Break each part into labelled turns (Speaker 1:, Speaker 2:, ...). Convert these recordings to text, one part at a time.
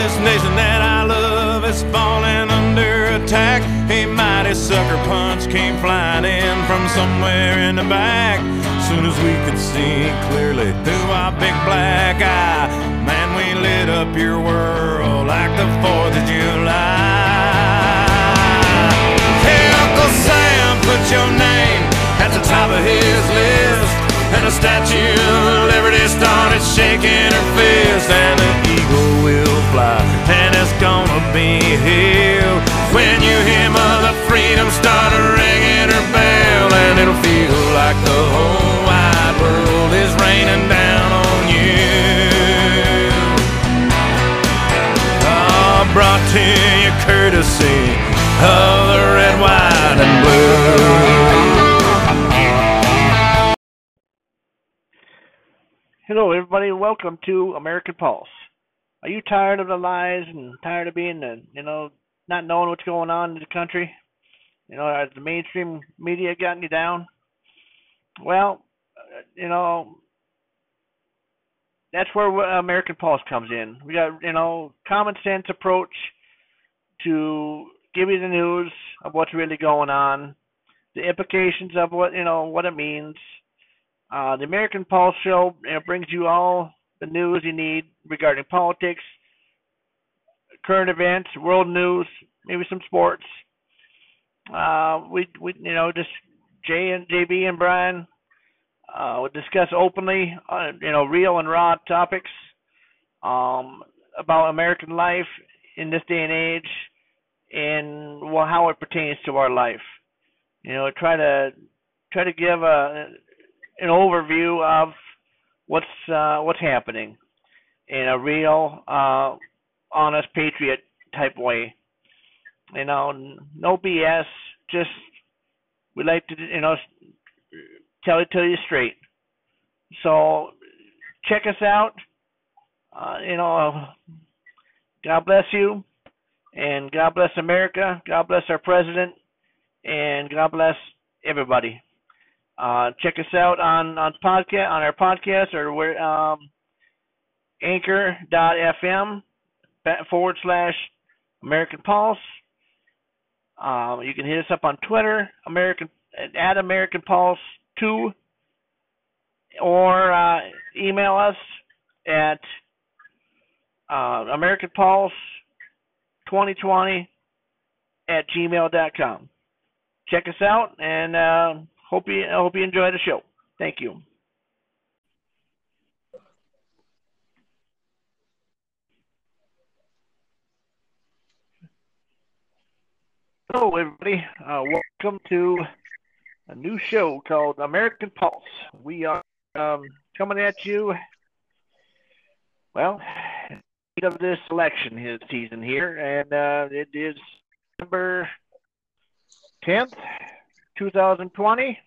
Speaker 1: this nation that I love is falling under attack. A mighty sucker punch came flying in from somewhere in the back. Soon as we could see clearly through our big black eye, man, we lit up your world like the 4th of July. Hey, Uncle Sam, put your name at the top of his list. And the Statue of Liberty started shaking her fist. And the fly, and it's gonna be here. When you hear Mother Freedom start ringing her bell, and it'll feel like the whole wide world is raining down on you. Oh, brought to you courtesy of the red, white, and blue.
Speaker 2: Hello, everybody. Welcome to American Pulse. Are you tired of the lies and tired of being, the, you know, not knowing what's going on in the country? You know, has the mainstream media gotten you down? Well, uh, you know, that's where American Pulse comes in. We got, you know, common sense approach to give you the news of what's really going on, the implications of what, you know, what it means uh, the American Pulse Show you know, brings you all the news you need regarding politics, current events, world news, maybe some sports. Uh, we, we, you know, just Jay and JB and Brian uh, would discuss openly, uh, you know, real and raw topics um, about American life in this day and age, and well, how it pertains to our life. You know, try to try to give a an overview of what's uh, what's happening in a real, uh, honest patriot type way. You know, no BS. Just we like to, you know, tell it to you straight. So check us out. Uh, you know, God bless you, and God bless America. God bless our president, and God bless everybody. Uh, check us out on on podcast on our podcast or where um, anchor.fm forward slash American Pulse. Um, you can hit us up on Twitter, American at American Pulse two, or uh, email us at uh, American Pulse 2020 at gmail.com. Check us out and. Uh, Hope you I hope you enjoy the show. Thank you. Hello, everybody. Uh, welcome to a new show called American Pulse. We are um, coming at you, well, of this election season here, and uh, it is December 10th, 2020.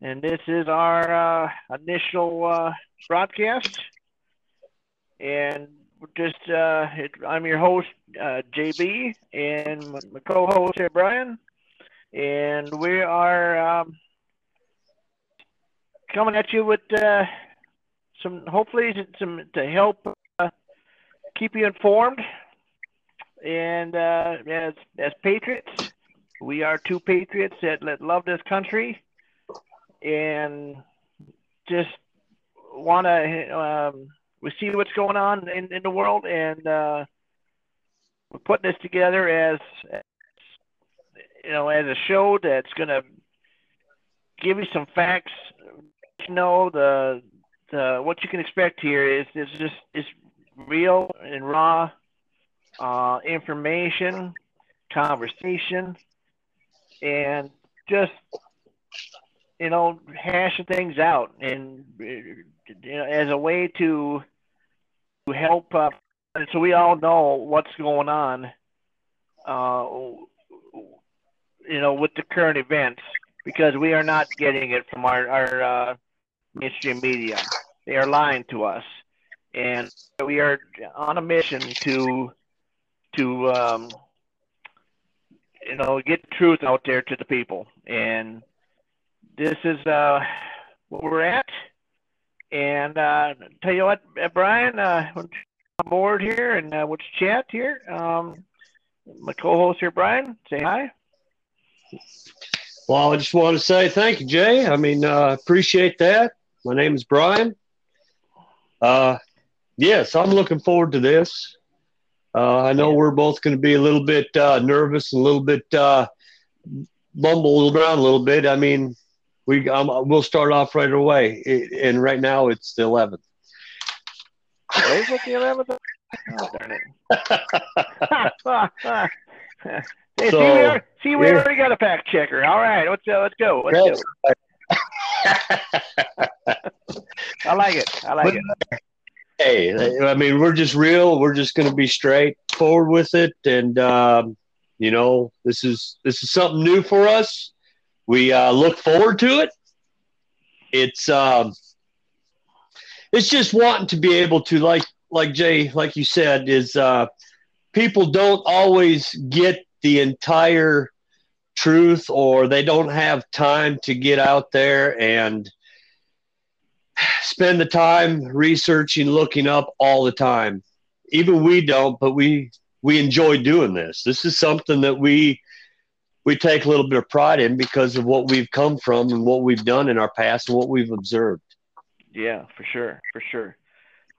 Speaker 2: And this is our uh, initial uh, broadcast. And just, uh, it, I'm your host, uh, JB, and my co host here, Brian. And we are um, coming at you with uh, some, hopefully, some to help uh, keep you informed. And as, as patriots, we are two patriots that, that love this country and just want to um, we see what's going on in, in the world and uh, we're putting this together as, you know as a show that's going to give you some facts you know the the what you can expect here is is just is real and raw uh, information conversation and just you know hashing things out and you know, as a way to to help uh, so we all know what's going on uh, you know with the current events because we are not getting it from our, our uh, mainstream media. They are lying to us. And we are on a mission to to um, you know, get truth out there to the people. And this is uh, what we're at. And uh, tell you what, uh, Brian, uh, on board here and uh, let's chat here. Um, my co-host here, Brian, say hi.
Speaker 3: Well, I just want to say thank you, Jay. I mean, uh, appreciate that. My name is Brian. Uh, yes, I'm looking forward to this. Uh, I know we're both going to be a little bit uh, nervous and a little bit uh, bumble around a little bit. I mean, we um, we'll start off right away, it, and right now it's the 11th.
Speaker 2: Is it the 11th? Oh, darn it. hey,
Speaker 3: So,
Speaker 2: see, we, already, see, we
Speaker 3: yeah.
Speaker 2: already got a fact checker. All right, let's, uh, let's go. Let's go. I like it. I like it.
Speaker 3: Hey, I mean, we're just real. We're just going to be straight forward with it, and um, you know, this is this is something new for us. We uh, look forward to it. It's um, it's just wanting to be able to, like like Jay, like you said, is uh, people don't always get the entire truth, or they don't have time to get out there and spend the time researching, looking up all the time. Even we don't, but we we enjoy doing this. This is something that we we take a little bit of pride in because of what we've come from and what we've done in our past and what we've observed.
Speaker 2: Yeah, for sure, for sure.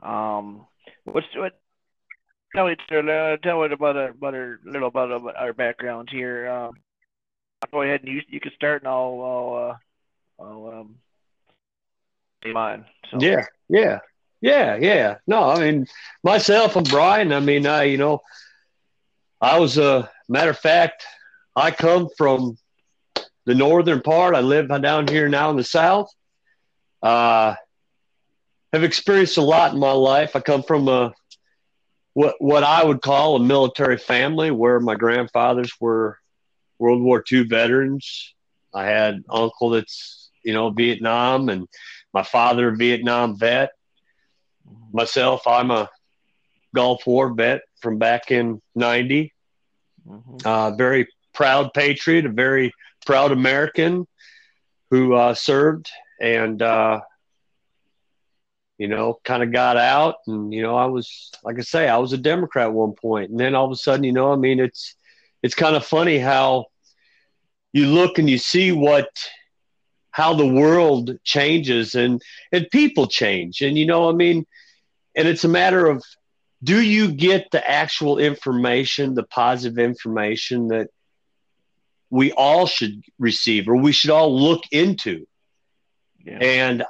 Speaker 2: Um, what's what? Tell it, uh, tell it about our, about our little about our, our backgrounds here. Um, go ahead and you you can start, and I'll I'll, uh, I'll um, mine. So,
Speaker 3: Yeah, yeah, yeah, yeah. No, I mean myself and Brian. I mean, I you know, I was a matter of fact. I come from the northern part. I live down here now in the south. Uh, have experienced a lot in my life. I come from a what what I would call a military family, where my grandfathers were World War II veterans. I had uncle that's you know Vietnam, and my father a Vietnam vet. Myself, I'm a Gulf War vet from back in '90.
Speaker 2: mhm.
Speaker 3: Uh, very proud patriot, a very proud American who uh, served and, uh, you know, kind of got out. And, you know, I was, like I say, I was a Democrat at one point. And then all of a sudden, you know, I mean, it's, it's kind of funny how you look and you see what, how the world changes and, and people change. And, you know, I mean, and it's a matter of, do you get the actual information, the positive information that we all should receive or we should all look into?
Speaker 2: yeah,
Speaker 3: And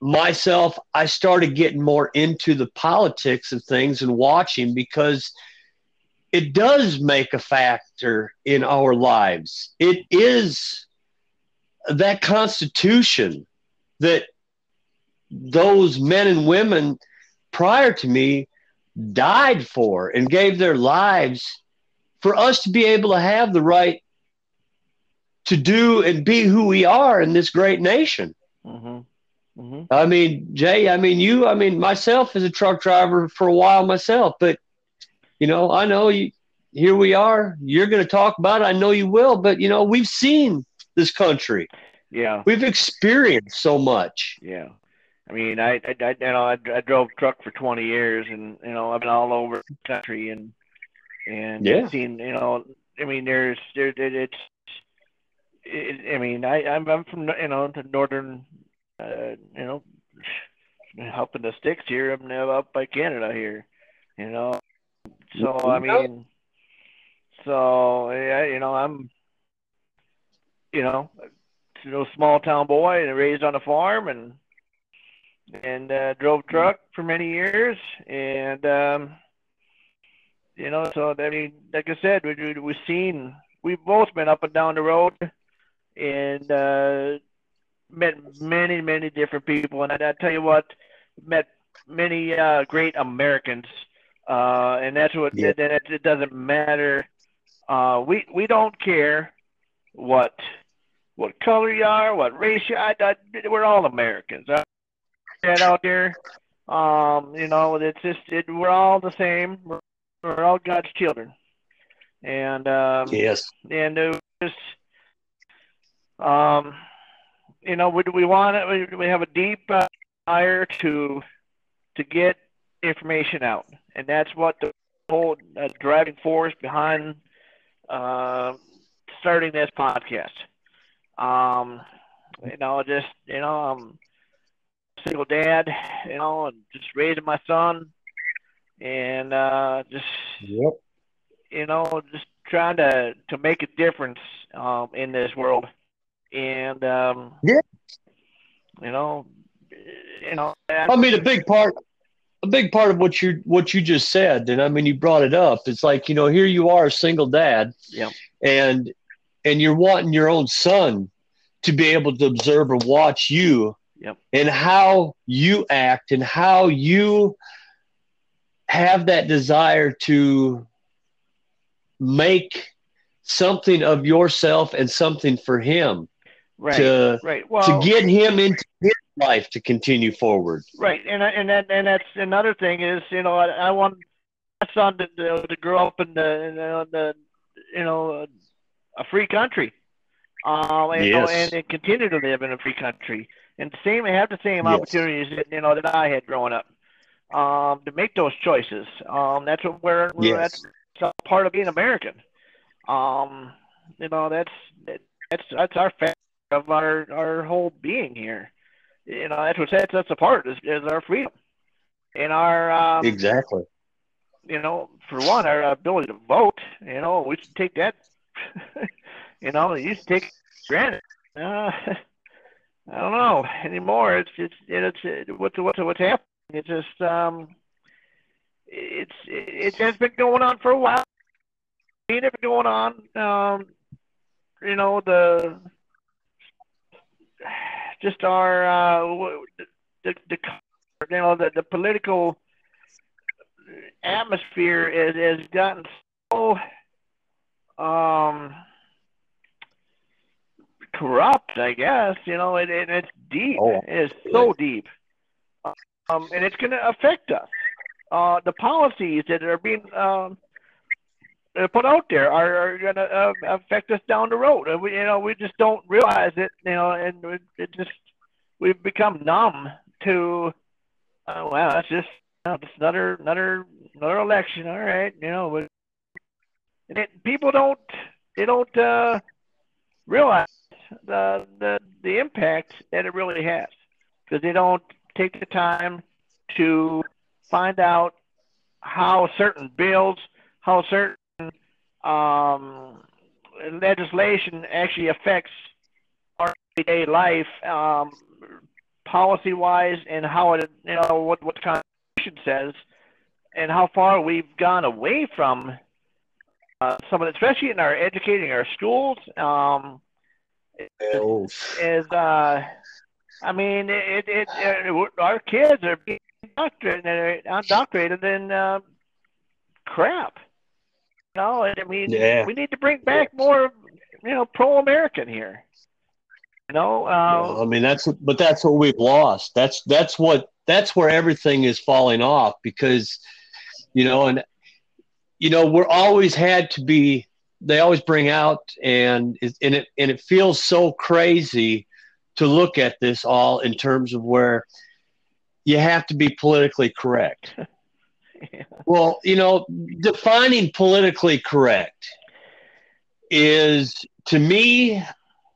Speaker 3: myself, I started getting more into the politics of things and watching because it does make a factor in our lives. It is that constitution that those men and women prior to me died for and gave their lives for us to be able to have the right to do and be who we are in this great nation.
Speaker 2: hmm hmm
Speaker 3: I mean, Jay, I mean, you, I mean, myself as a truck driver for a while myself, but, you know, I know you, here we are. You're going to talk about it. I know you will, but, you know, we've seen this country,
Speaker 2: yeah,
Speaker 3: we've experienced so much.
Speaker 2: yeah. I mean, I, I, I you know, I, I drove truck for 20 years, and you know, I've been all over the country, and and
Speaker 3: Yeah.
Speaker 2: seen, you know, I mean, there's there, it, it's, it, I mean, I, I'm I'm from you know the northern, uh, you know, helping the sticks here. I'm now up by Canada here, you know. So I mean, so yeah, you know, I'm, you know, you know, small town boy and raised on a farm and and uh, drove truck for many years. And um you know so I mean like I said we we we've seen we've both been up and down the road and uh met many many different people. And I, I tell you what met many uh great Americans. Uh and that's what
Speaker 3: Yeah.
Speaker 2: that it, it doesn't matter. Uh we we don't care what what color you are, what race you are. I, I, we're all Americans. I, that out there, um, you know, it's just it, we're all the same. We're, we're all God's children, and um,
Speaker 3: Yes.
Speaker 2: and it just, um, you know, we we want it. We, we have a deep uh, desire to to get information out, and that's what the whole uh, driving force behind uh, starting this podcast. Um, you know, just you know, I'm single dad, you know, and just raising my son, and uh, just
Speaker 3: Yep.
Speaker 2: you know, just trying to to make a difference um, in this world, and um,
Speaker 3: Yeah.
Speaker 2: you know, you know,
Speaker 3: I mean, a big part, a big part of what you what you just said, and I mean, you brought it up. It's like you know, here you are, a single dad,
Speaker 2: Yep.
Speaker 3: and and you're wanting your own son to be able to observe and watch you,
Speaker 2: Yep.
Speaker 3: and how you act and how you have that desire to make something of yourself and something for him
Speaker 2: right,
Speaker 3: to
Speaker 2: right. Well,
Speaker 3: to get him into his life to continue forward.
Speaker 2: Right, and and that and that's another thing is you know I, I want my son to, to grow up in the in the you know a free country, um, and,
Speaker 3: Yes.
Speaker 2: and, and continue to live in a free country and same have the same
Speaker 3: Yes.
Speaker 2: opportunities that you know that I had growing up, um, to make those choices. Um, that's what we're
Speaker 3: Yes.
Speaker 2: that's a part of being American. Um, you know that's that's that's our fact of our our whole being here you know that's what sets us apart is, is our freedom and our um,
Speaker 3: Exactly.
Speaker 2: you know for one our ability to vote you know we should take that you know you take granted. Uh, I don't know anymore. It's it's it's, it's what's what's what's happening? It's just um it's it has been going on for a while. It's been going on um you know the just our uh, the, the you know the, the political atmosphere is, has gotten so um corrupt I guess you know it, it it's deep
Speaker 3: Oh,
Speaker 2: it's so deep um and it's going to affect us uh the policies that are being um uh, put out there are, are going to uh, affect us down the road. And we, you know, we just don't realize it. You know, and it, it just we've become numb to. Uh, well, that's just you know, just another another another election. All right, you know, but and it, people don't they don't uh, realize the the the impact that it really has. Because they don't take the time to find out how certain bills, how certain um, legislation actually affects our everyday life, um, policy wise, and how it, you know, what, what the Constitution says, and how far we've gone away from uh, some of it, especially in our educating our schools. Um,
Speaker 3: Oh,
Speaker 2: is uh, I mean, it, it, it our kids are being indoctrinated, indoctrinated in uh, crap. You know, and I mean,
Speaker 3: Yeah.
Speaker 2: we need to bring back more, you know, pro-American here. You know, uh,
Speaker 3: I mean that's but that's what we've lost. That's that's what that's where everything is falling off because you know and you know we're always had to be they always bring out and it, and it and it feels so crazy to look at this all in terms of where you have to be politically correct. Well, you know, defining politically correct is to me,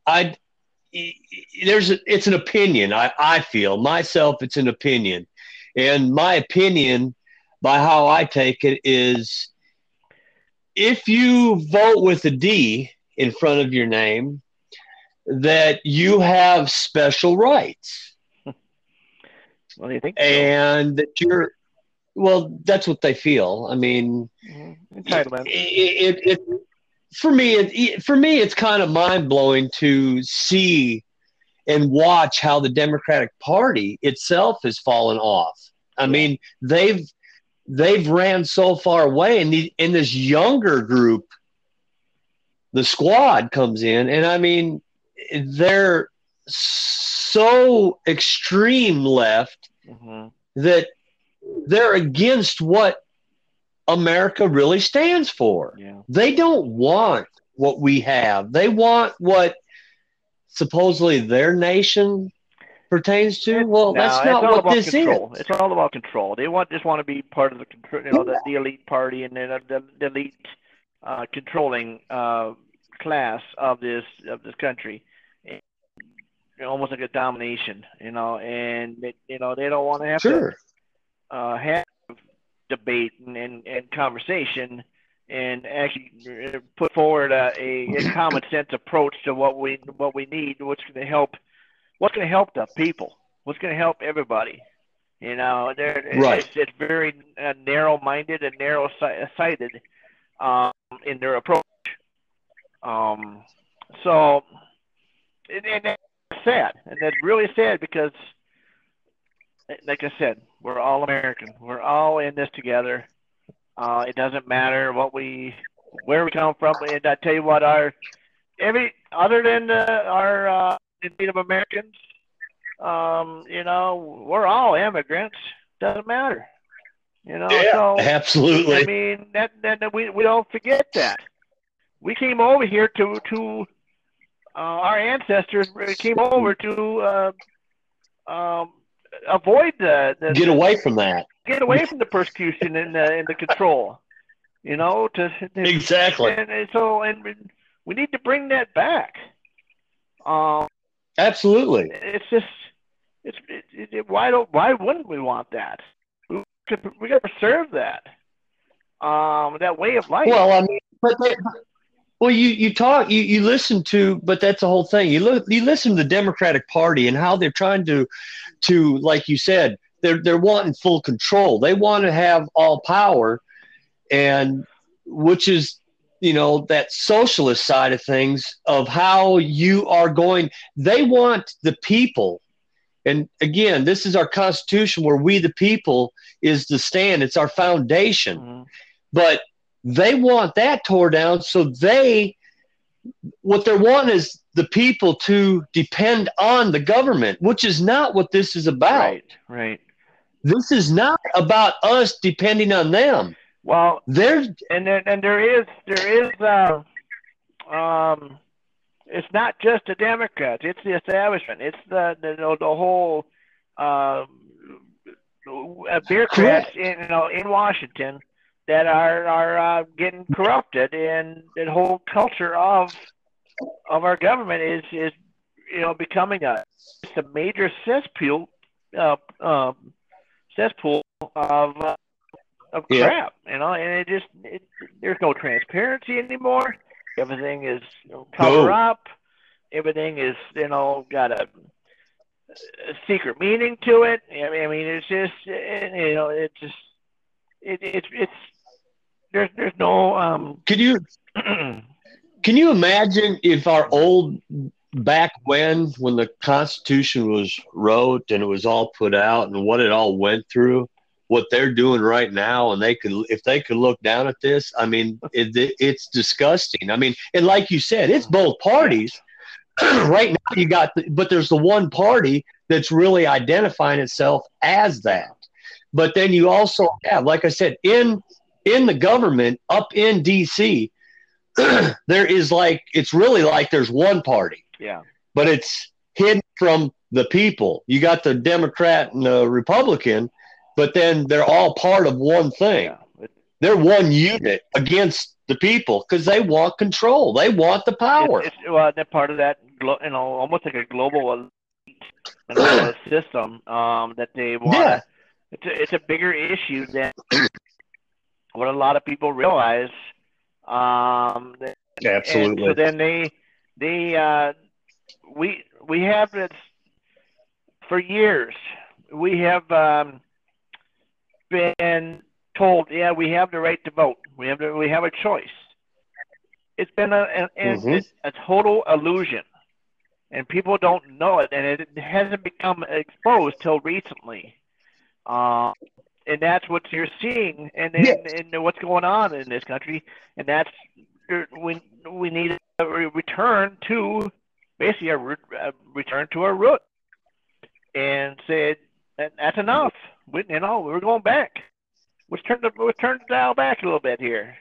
Speaker 3: I there's a, it's an opinion. I, I feel myself, it's an opinion, and my opinion, by how I take it, is if you vote with a D in front of your name, that you have special rights
Speaker 2: what do you think? so?
Speaker 3: and that you're well that's what they feel i mean
Speaker 2: Mhm. Entitlement.
Speaker 3: it, it, it for me it, for me it's kind of mind-blowing to see and watch how the democratic party itself has fallen off i mean they've they've ran so far away and the, in this younger group the squad comes in and i mean they're so extreme left
Speaker 2: Mhm.
Speaker 3: that they're against what America really stands for.
Speaker 2: Yeah.
Speaker 3: They don't want what we have. They want what supposedly their nation pertains to? Well,
Speaker 2: No,
Speaker 3: that's not what this
Speaker 2: control.
Speaker 3: is.
Speaker 2: It's all about control. They want just want to be part of the control, you know, the, the elite party and then the, the elite uh, controlling uh, class of this of this country. And, almost like a domination, you know, and they, you know they don't want to have
Speaker 3: Sure.
Speaker 2: to uh, have debate and, and, and conversation and actually uh, put forward a, a, a common sense approach to what we what we need, what's going to help, what's going to help the people, what's going to help everybody. You know, they're,
Speaker 3: Right.
Speaker 2: it's, it's very uh, narrow-minded and narrow-sighted um, in their approach. Um, so, and, and that's sad, and that's really sad because, like I said, we're all American. We're all in this together. Uh, it doesn't matter what we, where we come from. And I tell you what, our every other than uh, our uh, Native Americans, um, you know, we're all immigrants. Doesn't matter. You know, so
Speaker 3: absolutely.
Speaker 2: I mean that, that, that we we don't forget that. We came over here to to uh, our ancestors came over to uh, um, avoid the, the
Speaker 3: Get away from that.
Speaker 2: get away from the persecution and the and the control. You know, to, to
Speaker 3: Exactly.
Speaker 2: and, and so and we need to bring that back. Um,
Speaker 3: Absolutely.
Speaker 2: it's just it's it, it, why don't why wouldn't we want that? We could we got to preserve that um that way of life.
Speaker 3: Well, I mean, but they, well, you you talk, you you listen to, but that's the whole thing. You look, you listen to the Democratic Party and how they're trying to, to like you said, they're they're wanting full control. They want to have all power, and which is you know that socialist side of things of how you are going. They want the people. And again, this is our constitution where we, the people, is the stand. It's our foundation
Speaker 2: Mhm.
Speaker 3: but they want that tore down so they what they want is the people to depend on the government which is not what this is about
Speaker 2: right, right.
Speaker 3: this is not about us depending on them
Speaker 2: Well,
Speaker 3: they're
Speaker 2: and there and there is there is uh, um it's not just the Democrats, it's the establishment. It's the the, the, the whole um uh, bureaucrats in you know in Washington that are are uh, getting corrupted and the whole culture of of our government is is you know becoming a it's a major cesspool uh, um, cesspool of uh, of
Speaker 3: Yeah.
Speaker 2: crap, you know, and it just it, there's no transparency anymore. Everything is you know, cover
Speaker 3: No.
Speaker 2: up. Everything is you know got a, a secret meaning to it. I mean, I mean it's just you know it just it, it's it's there's there's no um
Speaker 3: can you can you imagine if our old back when when the constitution was wrote and it was all put out and what it all went through what they're doing right now and they could if they could look down at this i mean it, it, it's disgusting. I mean and like you said it's both parties. Right now you got the, but there's the one party that's really identifying itself as that. But then you also have like i said in in the government up in dc there is like it's really like there's one party.
Speaker 2: Yeah.
Speaker 3: But it's hidden from the people. You got the Democrat and the Republican, but then they're all part of one thing. They're one unit against the people because they want control. They want the power.
Speaker 2: It's, it's, well, they're part of that, you know, almost like a global elite, you know, system um, that they want.
Speaker 3: Yeah.
Speaker 2: It's a, it's a bigger issue than what a lot of people realize. Um, and so then they they uh, we we have this for years. We have um, been told, yeah, we have the right to vote. We have the, we have a choice. It's been a a,
Speaker 3: Mhm.
Speaker 2: a, a total illusion, and people don't know it, and it hasn't become exposed till recently. Uh, and that's what you're seeing, and and, and what's going on in this country, and that's we we need a return to basically a, re- a return to our root, and said that that's enough. We, you know, we're going back. Let's turn the let's turn the dial back a little bit here.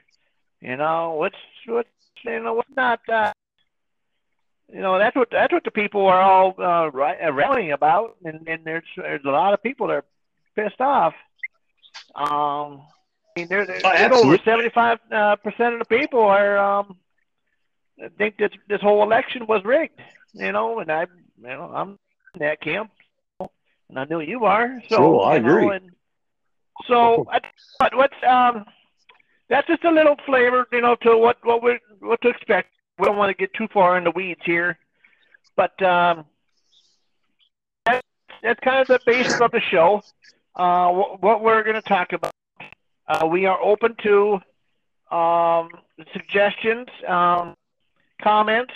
Speaker 2: You know, let's let's you know let's not uh, you know that's what that's what the people are all uh, rallying about, and, and there's there's a lot of people that are pissed off. Um, I mean, there, oh, over seventy five uh, percent of the people are um, think this this whole election was rigged. You know, and I, you know, I'm in that camp, and I know you are. So
Speaker 3: sure, I agree.
Speaker 2: Know, so, but what's um, that's just a little flavor, you know, to what what we what to expect. We don't want to get too far in the weeds here, but um, that's, that's kind of the basis of the show. Uh, what, what we're going to talk about. Uh, we are open to um, suggestions, um, comments,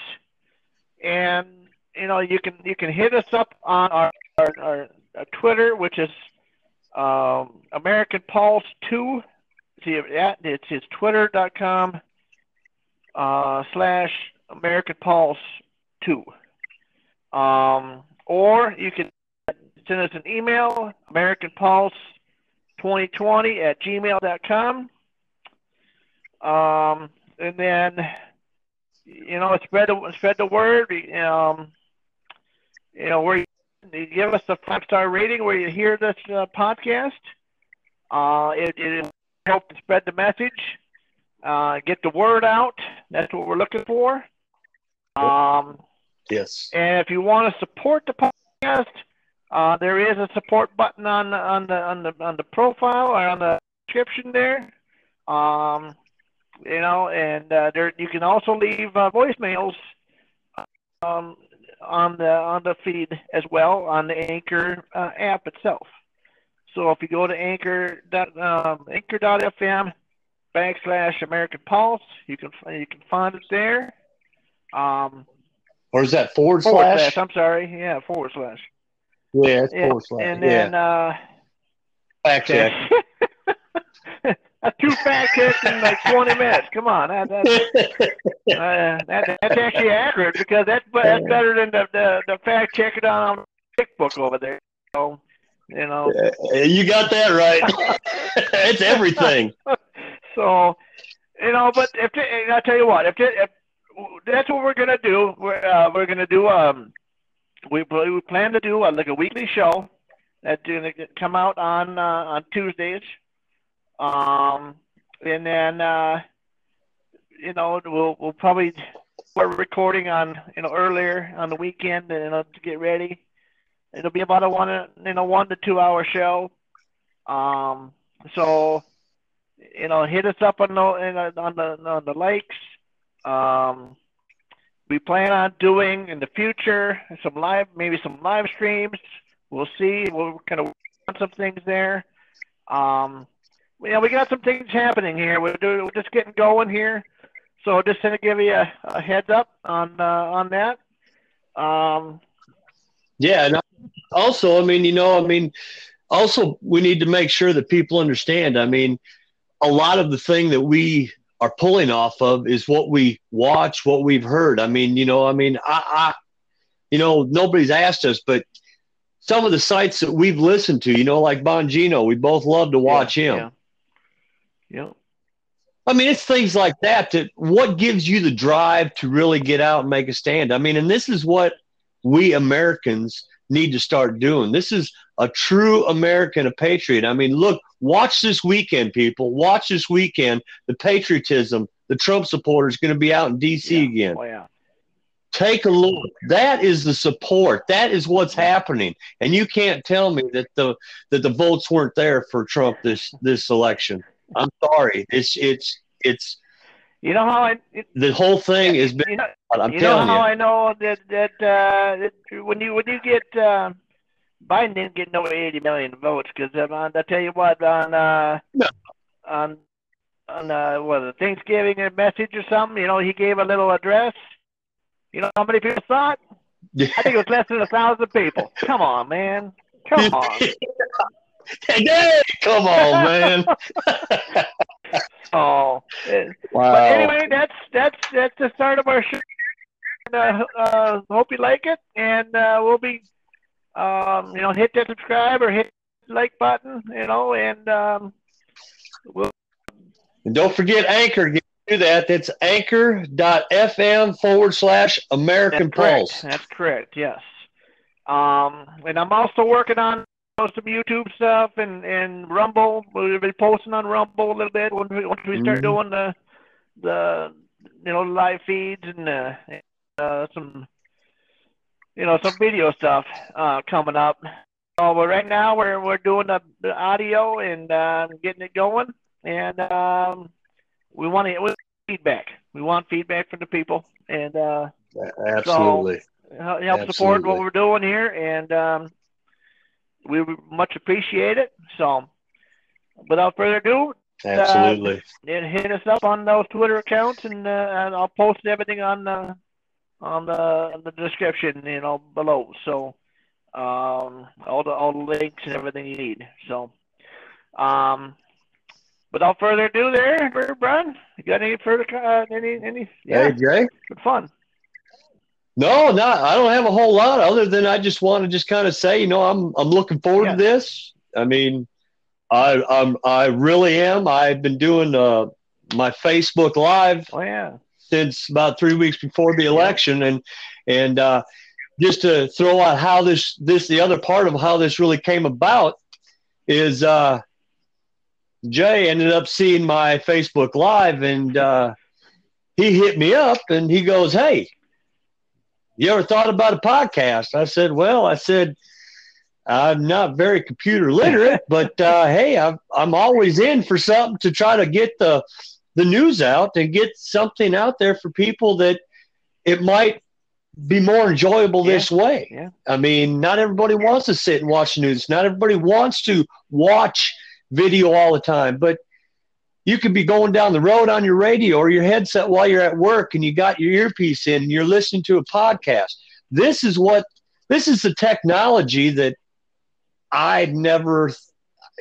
Speaker 2: and you know you can you can hit us up on our, our, our Twitter, which is um, American Pulse Two. See that it's it's twitter.com uh, slash American Pulse Two. Um, or you can send us an email, American Pulse 2020 at gmail.com. Um, and then, you know, spread the, spread the word. Um, you know, you give us a five star rating where you hear this uh, podcast. Uh, it, it help to spread the message, uh, get the word out. That's what we're looking for. Um,
Speaker 3: yes.
Speaker 2: And if you want to support the podcast, uh, there is a support button on the on the on the on the profile or on the description there. Um, you know, and uh, there you can also leave uh, voicemails um, on the on the feed as well on the Anchor uh, app itself. So if you go to Anchor um, Anchor.fm backslash American Pulse, you can you can find it there. Um,
Speaker 3: or is that forward,
Speaker 2: forward
Speaker 3: slash?
Speaker 2: slash? I'm sorry, yeah, forward slash.
Speaker 3: Yeah, it's forward slash.
Speaker 2: And then uh,
Speaker 3: fact check.
Speaker 2: Two fact checks in like 20 minutes. Come on, that, that, uh, that, that's actually accurate because that's that's better than the the, the fact checker on the book over there. So, you know,
Speaker 3: you got that right. it's everything.
Speaker 2: so, you know, but if I tell you what, if, if that's what we're gonna do, we're uh, we're gonna do um we we plan to do a, like a weekly show that's going to come out on uh, on Tuesdays. Um, and then uh, you know we'll we'll probably start recording on you know earlier on the weekend you know to get ready. It'll be about a one you know one to two hour show. Um, so you know hit us up on the on the on the likes. Um, we plan on doing in the future some live, maybe some live streams. We'll see. We'll kind of on some things there. Um, you know, we got some things happening here. We're, doing, we're just getting going here. So just going to give you a, a heads up on uh, on that. Um,
Speaker 3: yeah, and also, I mean, you know, I mean, also we need to make sure that people understand. I mean, a lot of the thing that we are pulling off of is what we watch, what we've heard. I mean, you know, I mean, I, I you know, nobody's asked us, but some of the sites that we've listened to, you know, like Bongino, we both love to watch
Speaker 2: yeah,
Speaker 3: him.
Speaker 2: Yeah. Yeah.
Speaker 3: I mean, it's things like that that what gives you the drive to really get out and make a stand. I mean, and this is what we Americans need to start doing. This is a true American, a patriot. I mean, look, Watch this weekend, people. Watch this weekend. The patriotism, the Trump supporters going to be out in D.C.
Speaker 2: yeah.
Speaker 3: again.
Speaker 2: Oh, yeah.
Speaker 3: Take a look. That is the support. That is what's happening. And you can't tell me that the that the votes weren't there for Trump this this election. I'm sorry. It's it's it's.
Speaker 2: You know how I it,
Speaker 3: the whole thing is.
Speaker 2: You know,
Speaker 3: I'm
Speaker 2: you
Speaker 3: telling
Speaker 2: know how
Speaker 3: you.
Speaker 2: I know that that, uh, that when you when you get uh, Biden didn't get no 80 million votes because um, I tell you what on uh,
Speaker 3: no.
Speaker 2: on on uh, what a Thanksgiving message or something, you know, he gave a little address. You know how many people saw it?
Speaker 3: Yeah.
Speaker 2: I think it was less than a thousand people. Come on, man. Come on.
Speaker 3: hey, come on, man.
Speaker 2: oh,
Speaker 3: wow.
Speaker 2: But anyway, that's that's that's the start of our show. And, uh, uh, hope you like it, and uh, we'll be um, you know, hit that subscribe or hit like button, you know, and um, we'll.
Speaker 3: And don't forget Anchor. do that, that's anchor.fm forward slash American. Pulse.
Speaker 2: That's correct. Yes. Um, and I'm also working on some YouTube stuff and and Rumble. We'll be posting on Rumble a little bit once we, once we start
Speaker 3: Mhm.
Speaker 2: doing the the you know live feeds and uh, uh, some you know some video stuff uh, coming up. So, but right now we're we're doing the, the audio and uh, getting it going, and um, we want to feedback. We want feedback from the people, and uh,
Speaker 3: Absolutely.
Speaker 2: hel- help support what we're doing here, and um, we would much appreciate it. So, without further ado,
Speaker 3: Absolutely.
Speaker 2: then hit us up on those Twitter accounts, and, uh, and I'll post everything on the on the on the description, you know, below. So, um, all the all the links and everything you need. So, um, without further ado, there, Brian, you got any further uh, any any yeah,
Speaker 3: Hey, Jay?
Speaker 2: good fun.
Speaker 3: No, not. I don't have a whole lot other than I just want to just kind of say, you know, I'm I'm looking forward
Speaker 2: Yeah.
Speaker 3: to this. I mean, I I'm I really am. I've been doing uh my Facebook Live
Speaker 2: Oh yeah,
Speaker 3: since about three weeks before the election, and and uh, just to throw out how this this the other part of how this really came about is uh, Jay ended up seeing my Facebook Live, and uh, he hit me up, and he goes, "Hey, you ever thought about a podcast?" I said, "Well, I said." I'm not very computer literate, but uh, hey, I'm, I'm always in for something to try to get the the news out and get something out there for people that it might be more enjoyable
Speaker 2: Yeah.
Speaker 3: this way.
Speaker 2: Yeah.
Speaker 3: I mean, not everybody wants to sit and watch the news. Not everybody wants to watch video all the time, but you could be going down the road on your radio or your headset while you're at work and you got your earpiece in and you're listening to a podcast. This is what this is the technology that I'd never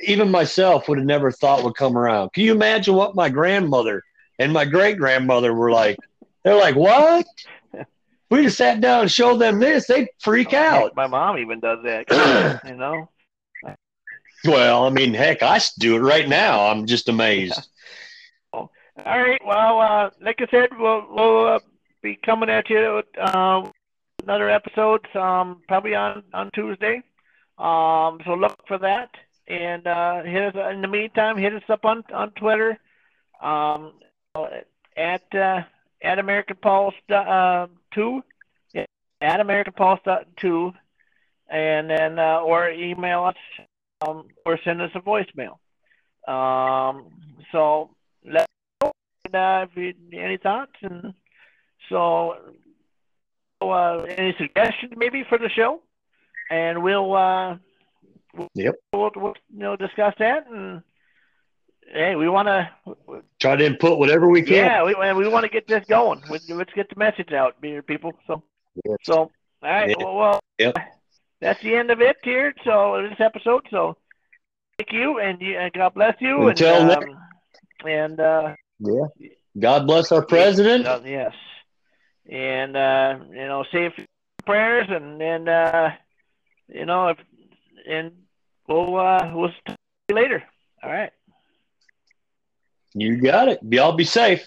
Speaker 3: even myself would have never thought would come around. Can you imagine what my grandmother and my great grandmother were like? They're like, "What? We just sat down and showed them this. They'd freak oh,
Speaker 2: Heck,
Speaker 3: out."
Speaker 2: My mom even does that. you know.
Speaker 3: Well, I mean, heck, I do it right now. I'm just amazed.
Speaker 2: All right. Well, uh, like I said, we'll we'll uh, be coming at you uh, another episode, um, probably on on Tuesday. Um, so look for that, and uh, hit us in the meantime. Hit us up on on Twitter, um, at uh, at American Pulse uh, two, at American Pulse two, and then uh, or email us um, or send us a voicemail. Um, so let and, uh, if you any thoughts and so uh, any suggestions maybe for the show, and we'll uh, we'll,
Speaker 3: Yep.
Speaker 2: we'll, we'll you know discuss that and hey we want to
Speaker 3: Try to input whatever we can.
Speaker 2: yeah we we want to get this going We- let's get the message out people so so all right
Speaker 3: Yeah.
Speaker 2: well, well
Speaker 3: Yep.
Speaker 2: that's the end of it here so this episode so thank you and, you, and God bless you
Speaker 3: Until
Speaker 2: and um, and uh,
Speaker 3: Yeah. God bless our president.
Speaker 2: yes. And uh, you know, say a few prayers and and uh, you know, if and we'll uh, we'll see you later. All right.
Speaker 3: You got it. Y'all be safe.